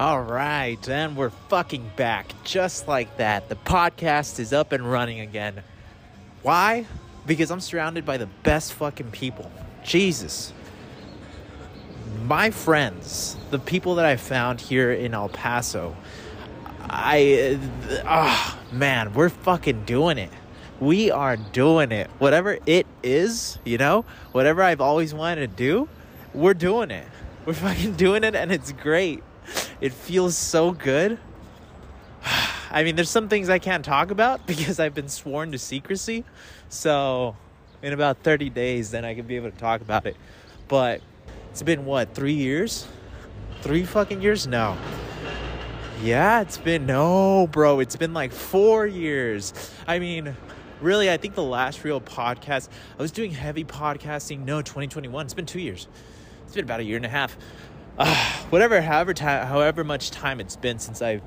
All right, and we're fucking back just like that. The podcast is up and running again. Why? Because I'm surrounded by the best fucking people. Jesus. My friends, the people that I found here in El Paso, I, ah, uh, oh, man, we're fucking doing it. We are doing it. Whatever it is, you know, whatever I've always wanted to do, we're doing it. We're fucking doing it, and it's great it feels so good. I mean, there's some things I can't talk about because I've been sworn to secrecy. So, in about 30 days, then I can be able to talk about it. But it's been what, three years? Three fucking years? No. Yeah, it's been, no, bro, it's been like four years. I mean, really, I think the last real podcast, I was doing heavy podcasting, no, 2021. It's been two years. It's been about a year and a half uh, whatever, however, time, however much time it's been since I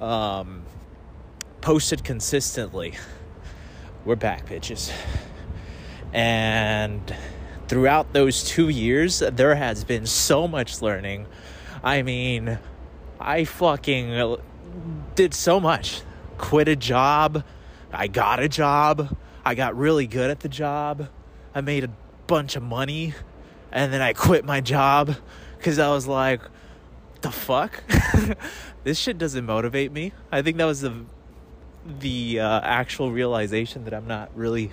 um, posted consistently, we're back, bitches. And throughout those two years, there has been so much learning. I mean, I fucking did so much. Quit a job. I got a job. I got really good at the job. I made a bunch of money. And then I quit my job because I was like, the fuck? this shit doesn't motivate me. I think that was the the uh, actual realization that I'm not really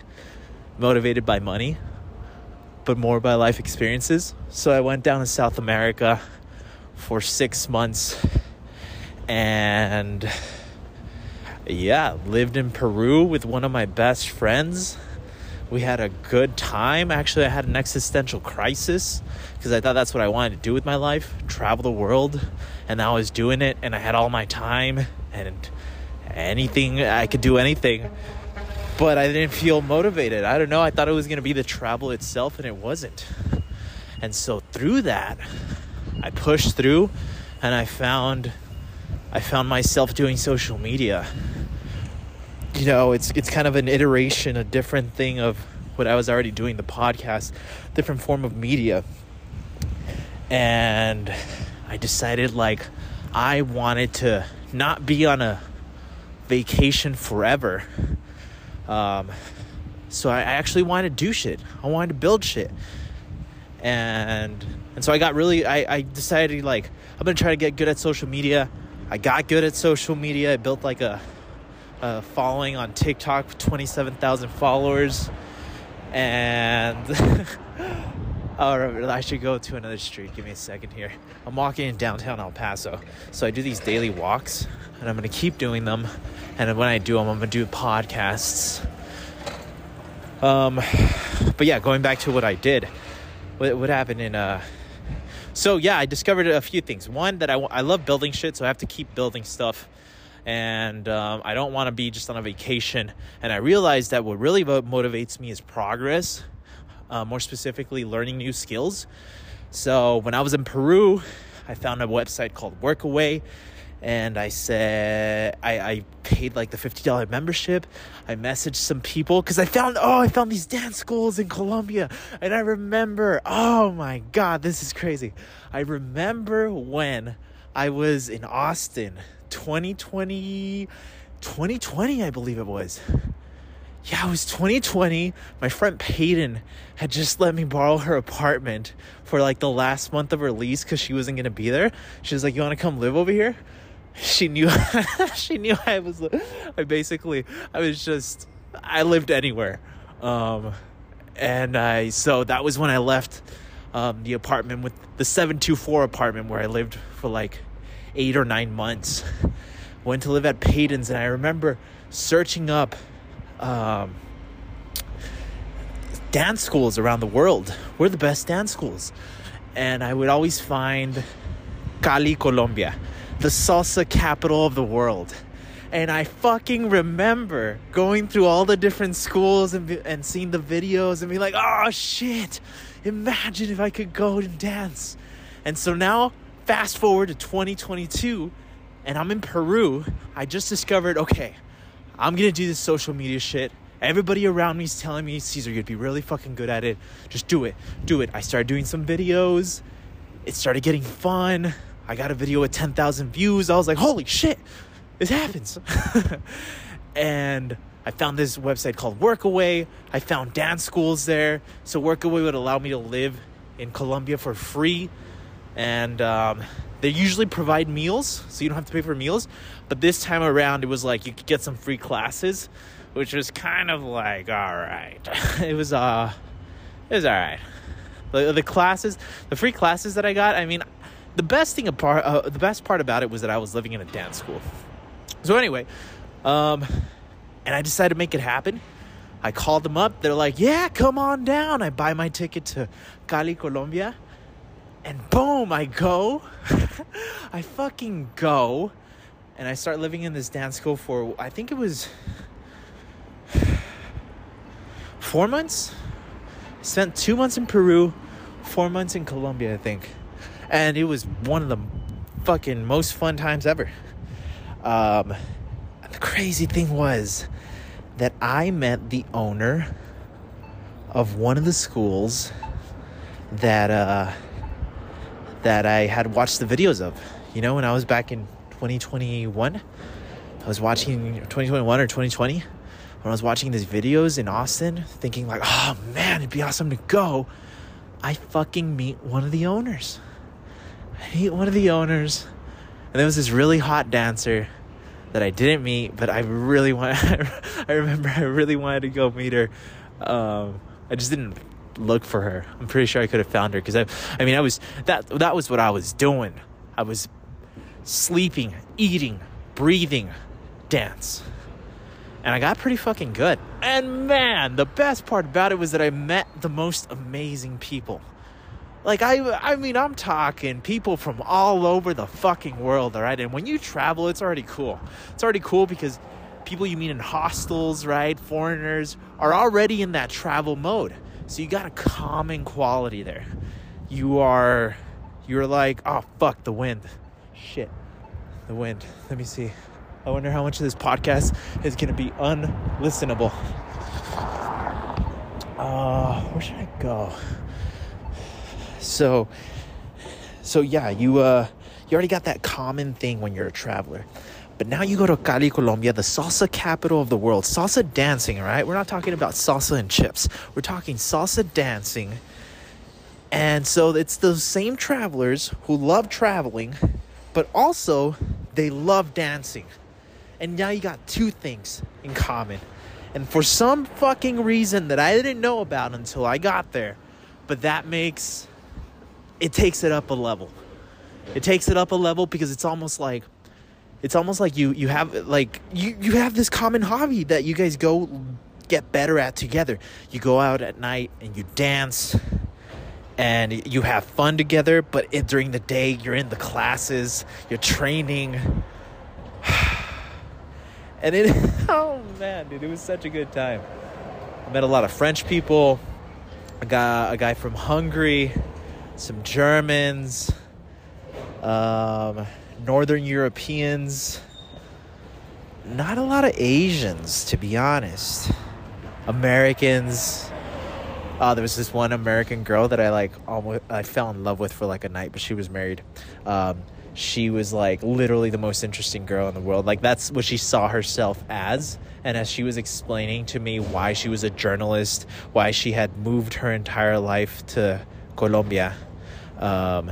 motivated by money, but more by life experiences. So I went down to South America for six months and yeah, lived in Peru with one of my best friends we had a good time. Actually, I had an existential crisis because I thought that's what I wanted to do with my life travel the world. And I was doing it, and I had all my time and anything, I could do anything. But I didn't feel motivated. I don't know. I thought it was going to be the travel itself, and it wasn't. And so through that, I pushed through and I found I found myself doing social media you know, it's it's kind of an iteration, a different thing of what I was already doing, the podcast, different form of media. And I decided like I wanted to not be on a vacation forever. Um, so I actually wanted to do shit. I wanted to build shit. And and so I got really I, I decided like I'm gonna try to get good at social media. I got good at social media. I built like a uh, following on TikTok, 27,000 followers. And oh, I should go to another street. Give me a second here. I'm walking in downtown El Paso. So I do these daily walks, and I'm going to keep doing them. And when I do them, I'm going to do podcasts. Um, but yeah, going back to what I did, what, what happened in uh, so yeah, I discovered a few things. One that I I love building shit, so I have to keep building stuff and um, I don't want to be just on a vacation. And I realized that what really motivates me is progress, uh, more specifically, learning new skills. So when I was in Peru, I found a website called Workaway. And I said, I, I paid like the $50 membership. I messaged some people because I found, oh, I found these dance schools in Colombia. And I remember, oh my God, this is crazy. I remember when I was in Austin 2020 2020 I believe it was. Yeah, it was 2020. My friend Peyton had just let me borrow her apartment for like the last month of her lease because she wasn't gonna be there. She was like, "You want to come live over here?" She knew. she knew I was. I basically. I was just. I lived anywhere, um, and I. So that was when I left um, the apartment with the seven two four apartment where I lived for like eight or nine months. Went to live at Peyton's, and I remember searching up um, dance schools around the world. We're the best dance schools? And I would always find Cali, Colombia, the salsa capital of the world. And I fucking remember going through all the different schools and, and seeing the videos and be like, oh shit, imagine if I could go and dance. And so now Fast forward to 2022, and I'm in Peru. I just discovered okay, I'm gonna do this social media shit. Everybody around me is telling me, Caesar, you'd be really fucking good at it. Just do it. Do it. I started doing some videos. It started getting fun. I got a video with 10,000 views. I was like, holy shit, this happens. and I found this website called Workaway. I found dance schools there. So Workaway would allow me to live in Colombia for free. And um, they usually provide meals, so you don't have to pay for meals. But this time around, it was like you could get some free classes, which was kind of like, all right. it was, uh, it was all right. The, the classes, the free classes that I got, I mean, the best thing apart, uh, the best part about it was that I was living in a dance school. So anyway, um, and I decided to make it happen. I called them up. They're like, "Yeah, come on down." I buy my ticket to Cali, Colombia, and boom, I go. I fucking go, and I start living in this dance school for I think it was four months. Spent two months in Peru, four months in Colombia, I think, and it was one of the fucking most fun times ever. Um, the crazy thing was that I met the owner of one of the schools that uh, that I had watched the videos of. You know, when I was back in 2021, I was watching 2021 or 2020 when I was watching these videos in Austin, thinking like, "Oh man, it'd be awesome to go." I fucking meet one of the owners. I meet one of the owners, and there was this really hot dancer that I didn't meet, but I really want. I remember I really wanted to go meet her. Um, I just didn't look for her. I'm pretty sure I could have found her because I, I mean, I was that that was what I was doing. I was sleeping, eating, breathing, dance, and I got pretty fucking good. And man, the best part about it was that I met the most amazing people. Like I I mean I'm talking people from all over the fucking world, all right? And when you travel, it's already cool. It's already cool because people you meet in hostels, right? Foreigners are already in that travel mode. So you got a common quality there. You are you're like, "Oh fuck, the wind." Shit. The wind. Let me see. I wonder how much of this podcast is to be unlistenable. Uh, where should I go? So, so yeah, you uh, you already got that common thing when you're a traveler. But now you go to Cali, Colombia, the salsa capital of the world. Salsa dancing, right? We're not talking about salsa and chips. We're talking salsa dancing. And so it's those same travelers who love traveling, but also they love dancing. And now you got two things in common. And for some fucking reason that I didn't know about until I got there, but that makes it takes it up a level. It takes it up a level because it's almost like it's almost like you you have like you you have this common hobby that you guys go get better at together. You go out at night and you dance and you have fun together, but it, during the day you're in the classes, you're training. and it oh man, dude, it was such a good time. I met a lot of French people, a guy a guy from Hungary, some Germans, um, Northern Europeans, not a lot of Asians, to be honest. Americans. Uh, there was this one American girl that I like almost I fell in love with for like a night, but she was married. Um, she was like literally the most interesting girl in the world. Like that's what she saw herself as. And as she was explaining to me why she was a journalist, why she had moved her entire life to Colombia, um,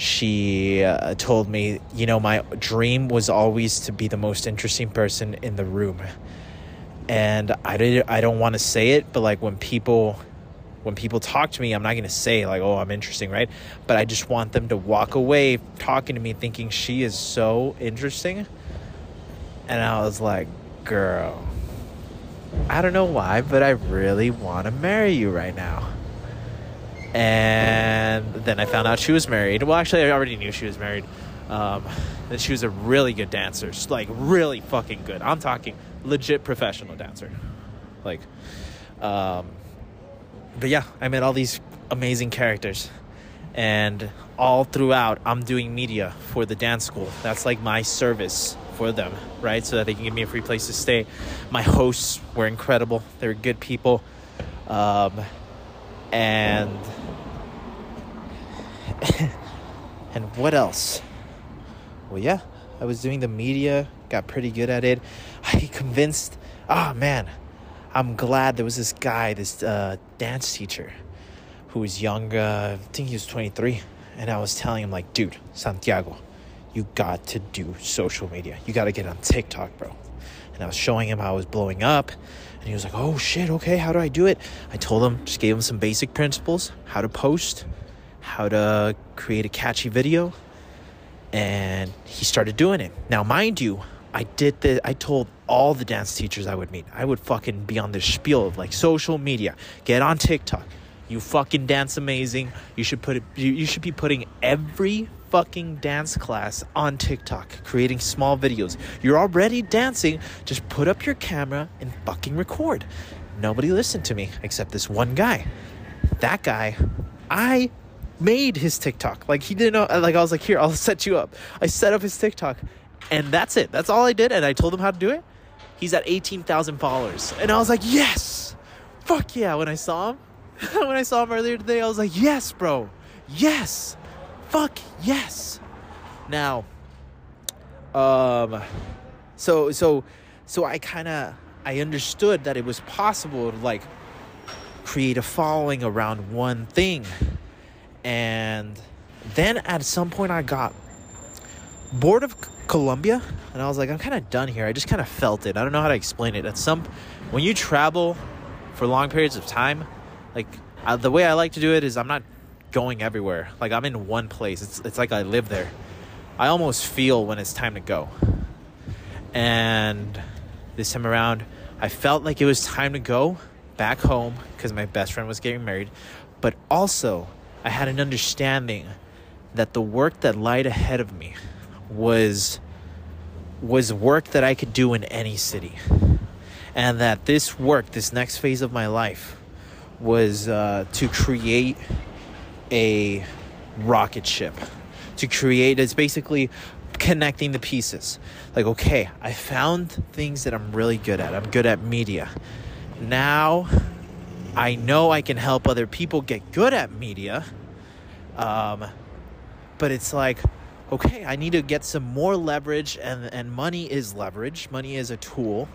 she uh, told me, you know, my dream was always to be the most interesting person in the room. And I did I don't want to say it, but like when people when people talk to me, I'm not going to say like, "Oh, I'm interesting," right? But I just want them to walk away talking to me thinking she is so interesting. And I was like, "Girl, I don't know why, but I really want to marry you right now." And then I found out she was married. Well, actually, I already knew she was married. Um, that she was a really good dancer, like really fucking good. I'm talking legit professional dancer, like. Um, but yeah, I met all these amazing characters, and all throughout, I'm doing media for the dance school. That's like my service for them, right? So that they can give me a free place to stay. My hosts were incredible. They were good people. Um, and and what else? well, yeah, I was doing the media, got pretty good at it. I convinced, oh man, I'm glad there was this guy, this uh, dance teacher who was young, uh, I think he was 23. And I was telling him, like, dude, Santiago, you got to do social media. You got to get on TikTok, bro. And I was showing him how I was blowing up. And he was like, oh shit, okay, how do I do it? I told him, just gave him some basic principles how to post, how to create a catchy video. And he started doing it. Now, mind you, I did the, I told all the dance teachers I would meet, I would fucking be on this spiel of like social media, get on TikTok. You fucking dance amazing. You should put it, you, you should be putting every fucking dance class on TikTok, creating small videos. You're already dancing, just put up your camera and fucking record. Nobody listened to me except this one guy. That guy, I made his TikTok. Like he didn't know like I was like, "Here, I'll set you up." I set up his TikTok. And that's it. That's all I did and I told him how to do it. He's at 18,000 followers. And I was like, "Yes!" Fuck yeah, when I saw him. when I saw him earlier today, I was like, "Yes, bro. Yes." Fuck yes. Now, um, so so so I kind of I understood that it was possible to like create a following around one thing, and then at some point I got bored of Colombia, and I was like, I'm kind of done here. I just kind of felt it. I don't know how to explain it. At some, when you travel for long periods of time, like uh, the way I like to do it is I'm not going everywhere. Like I'm in one place. It's it's like I live there. I almost feel when it's time to go. And this time around, I felt like it was time to go back home because my best friend was getting married, but also I had an understanding that the work that lied ahead of me was was work that I could do in any city. And that this work, this next phase of my life, was uh, to create a rocket ship to create it's basically connecting the pieces. Like okay i found things that i'm really good at. I'm good at media. Now i know i can help other people get good at media um, but it's like okay i need to get some more leverage and and money is leverage. Money is a tool.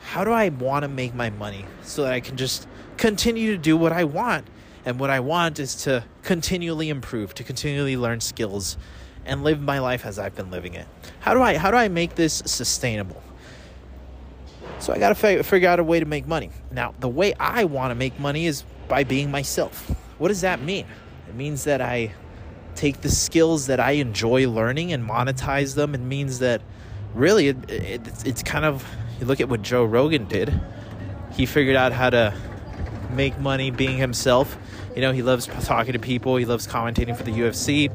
How do i want to make my money so that i can just continue to do what i want and what I want is to continually improve, to continually learn skills and live my life as I've been living it. How do I how do I make this sustainable? So I got to f- figure out a way to make money. Now, the way I want to make money is by being myself. What does that mean? It means that I take the skills that I enjoy learning and monetize them. It means that really it, it, it's kind of you look at what Joe Rogan did. He figured out how to make money being himself you know, he loves talking to people, he loves commentating for the UFC.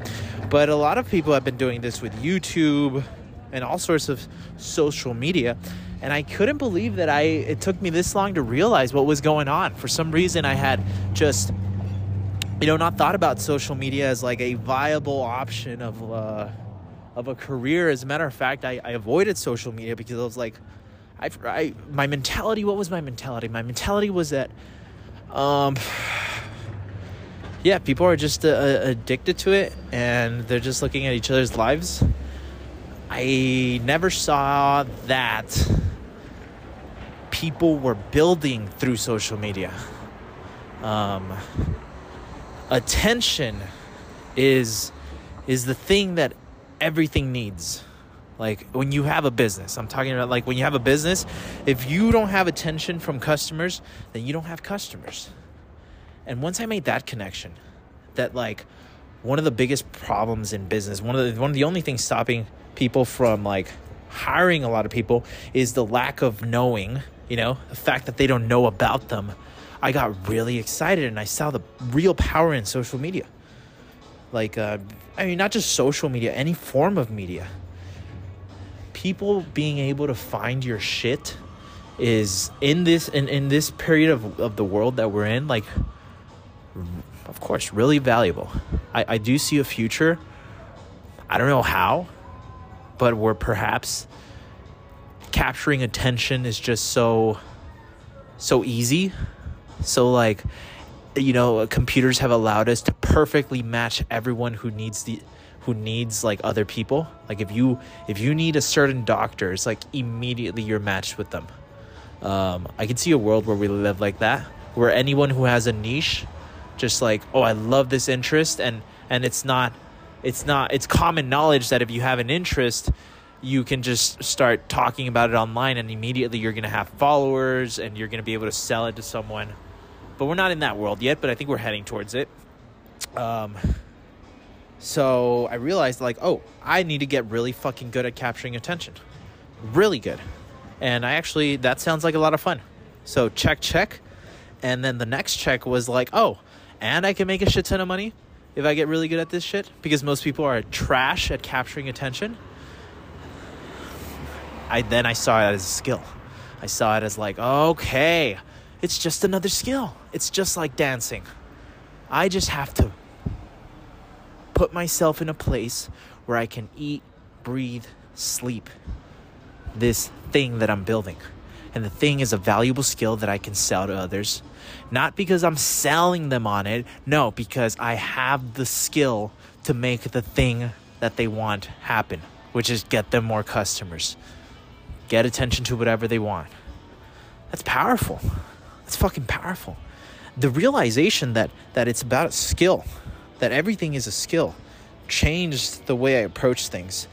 But a lot of people have been doing this with YouTube and all sorts of social media. And I couldn't believe that I it took me this long to realize what was going on. For some reason I had just you know not thought about social media as like a viable option of uh of a career. As a matter of fact, I, I avoided social media because I was like, I, I my mentality. What was my mentality? My mentality was that, um, yeah, people are just uh, uh, addicted to it and they're just looking at each other's lives. I never saw that people were building through social media. Um, attention is is the thing that everything needs. Like when you have a business, I'm talking about like when you have a business, if you don't have attention from customers, then you don't have customers. And once I made that connection, that like one of the biggest problems in business, one of the one of the only things stopping people from like hiring a lot of people is the lack of knowing, you know, the fact that they don't know about them. I got really excited and I saw the real power in social media. Like uh, I mean not just social media, any form of media. People being able to find your shit is in this in, in this period of, of the world that we're in, like of course, really valuable. I, I do see a future. I don't know how, but where perhaps capturing attention is just so so easy. So like you know, computers have allowed us to perfectly match everyone who needs the who needs like other people. Like if you if you need a certain doctor, it's like immediately you're matched with them. Um, I can see a world where we live like that, where anyone who has a niche, just like oh I love this interest and and it's not it's not it's common knowledge that if you have an interest you can just start talking about it online and immediately you're going to have followers and you're going to be able to sell it to someone but we're not in that world yet but i think we're heading towards it um, so i realized like oh i need to get really fucking good at capturing attention really good and i actually that sounds like a lot of fun so check check and then the next check was like oh and i can make a shit ton of money if i get really good at this shit because most people are trash at capturing attention I then I saw it as a skill. I saw it as like, okay, it's just another skill. It's just like dancing. I just have to put myself in a place where I can eat, breathe, sleep this thing that I'm building. And the thing is a valuable skill that I can sell to others. Not because I'm selling them on it, no, because I have the skill to make the thing that they want happen, which is get them more customers get attention to whatever they want. That's powerful. That's fucking powerful. The realization that that it's about skill, that everything is a skill, changed the way I approach things.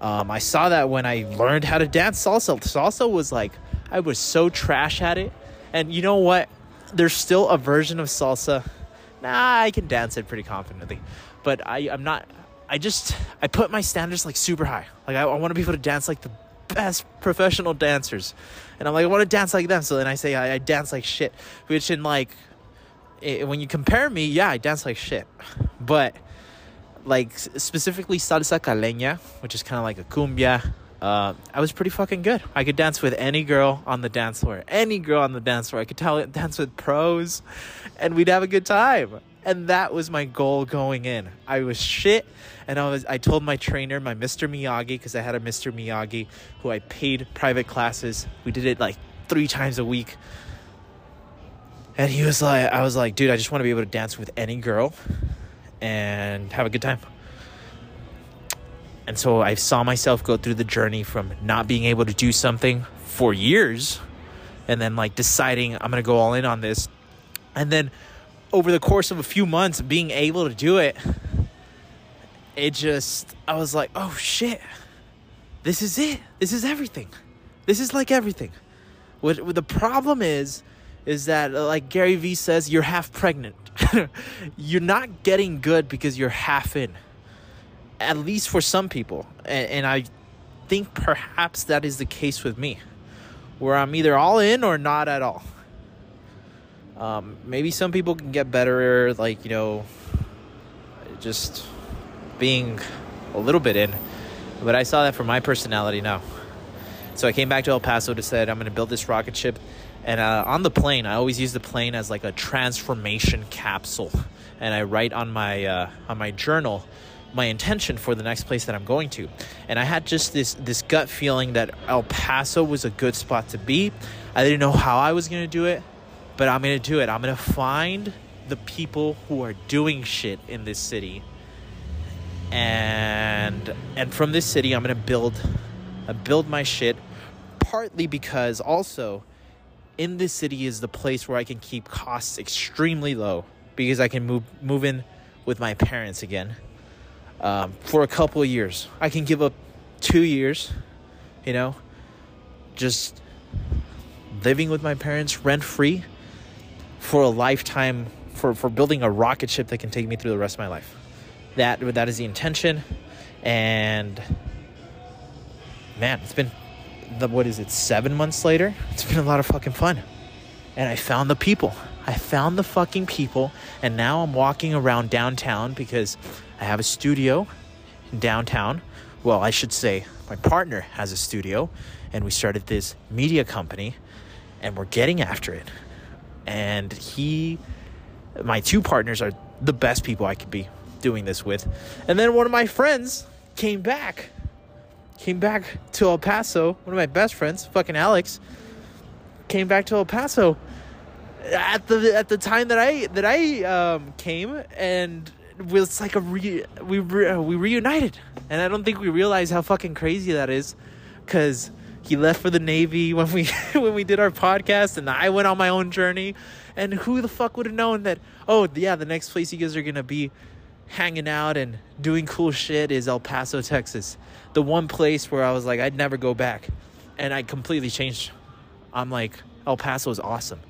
Um, I saw that when I learned how to dance salsa. Salsa was like I was so trash at it, and you know what? There's still a version of salsa. Nah, I can dance it pretty confidently, but I, I'm not. I just I put my standards like super high. Like I, I want to be able to dance like the best professional dancers. And I'm like, I want to dance like them. So then I say I, I dance like shit. Which in like, it, when you compare me, yeah, I dance like shit. But like specifically salsa caleña, which is kind of like a cumbia. Uh, I was pretty fucking good. I could dance with any girl on the dance floor. Any girl on the dance floor. I could tell dance with pros, and we'd have a good time and that was my goal going in. I was shit, and I was. I told my trainer, my Mr. Miyagi, because I had a Mr. Miyagi who I paid private classes. We did it like three times a week, and he was like, I was like, dude, I just want to be able to dance with any girl, and have a good time. And so I saw myself go through the journey from not being able to do something for years, and then like deciding I'm gonna go all in on this, and then over the course of a few months being able to do it it just i was like oh shit. This is it. This is everything. This is like everything. What, what the problem is is that like gary vee says you're half pregnant you're not getting good because you're half in at least for some people and, and i think perhaps that is the case with me where i'm either all in or not at all um, maybe some people can get better, like, you know, just being a little bit in. But I saw that for my personality now. So I came back to El Paso to said I'm going to build this rocket ship. And uh, on the plane, I always use the plane as like a transformation capsule. And I write on my uh, on my journal my intention for the next place that I'm going to. And I had just this this gut feeling that El Paso was a good spot to be. I didn't know how I was going to do it but I'm gonna do it. I'm gonna find the people who are doing shit in this city, and and from this city, I'm gonna build, uh, build my shit. Partly because also, in this city is the place where I can keep costs extremely low because I can move move in with my parents again um, for a couple of years. I can give up two years, you know, just living with my parents rent free for a lifetime for, for building a rocket ship that can take me through the rest of my life. That that is the intention, and man, it's been the what is it seven months later? It's been a lot of fucking fun, and I found the people. I found the fucking people, and now I'm walking around downtown because I have a studio in downtown. Well, I should say my partner has a studio, and we started this media company, and we're getting after it and he my two partners are the best people I could be doing this with. And then one of my friends came back. Came back to El Paso. One of my best friends, fucking Alex, came back to El Paso at the at the time that I that I um, came and was like a re- we re- we reunited, and I don't think we realize how fucking crazy that is, because he left for the Navy when we when we did our podcast, and I went on my own journey, and who the fuck would have known that? Oh yeah, the next place you guys are gonna be hanging out and doing cool shit is El Paso, Texas, the one place where I was like I'd never go back, and I completely changed. I'm like El Paso is awesome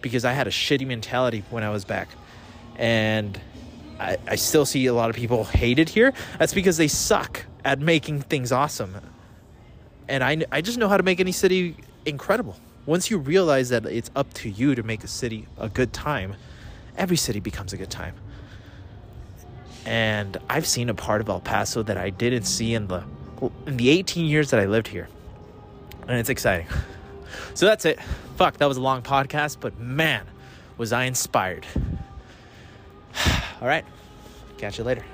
because I had a shitty mentality when I was back. And I, I still see a lot of people hate it here. That's because they suck at making things awesome. And I, I just know how to make any city incredible. Once you realize that it's up to you to make a city a good time, every city becomes a good time. And I've seen a part of El Paso that I didn't see in the in the 18 years that I lived here. And it's exciting. So that's it. Fuck, that was a long podcast, but man, was I inspired. All right. Catch you later.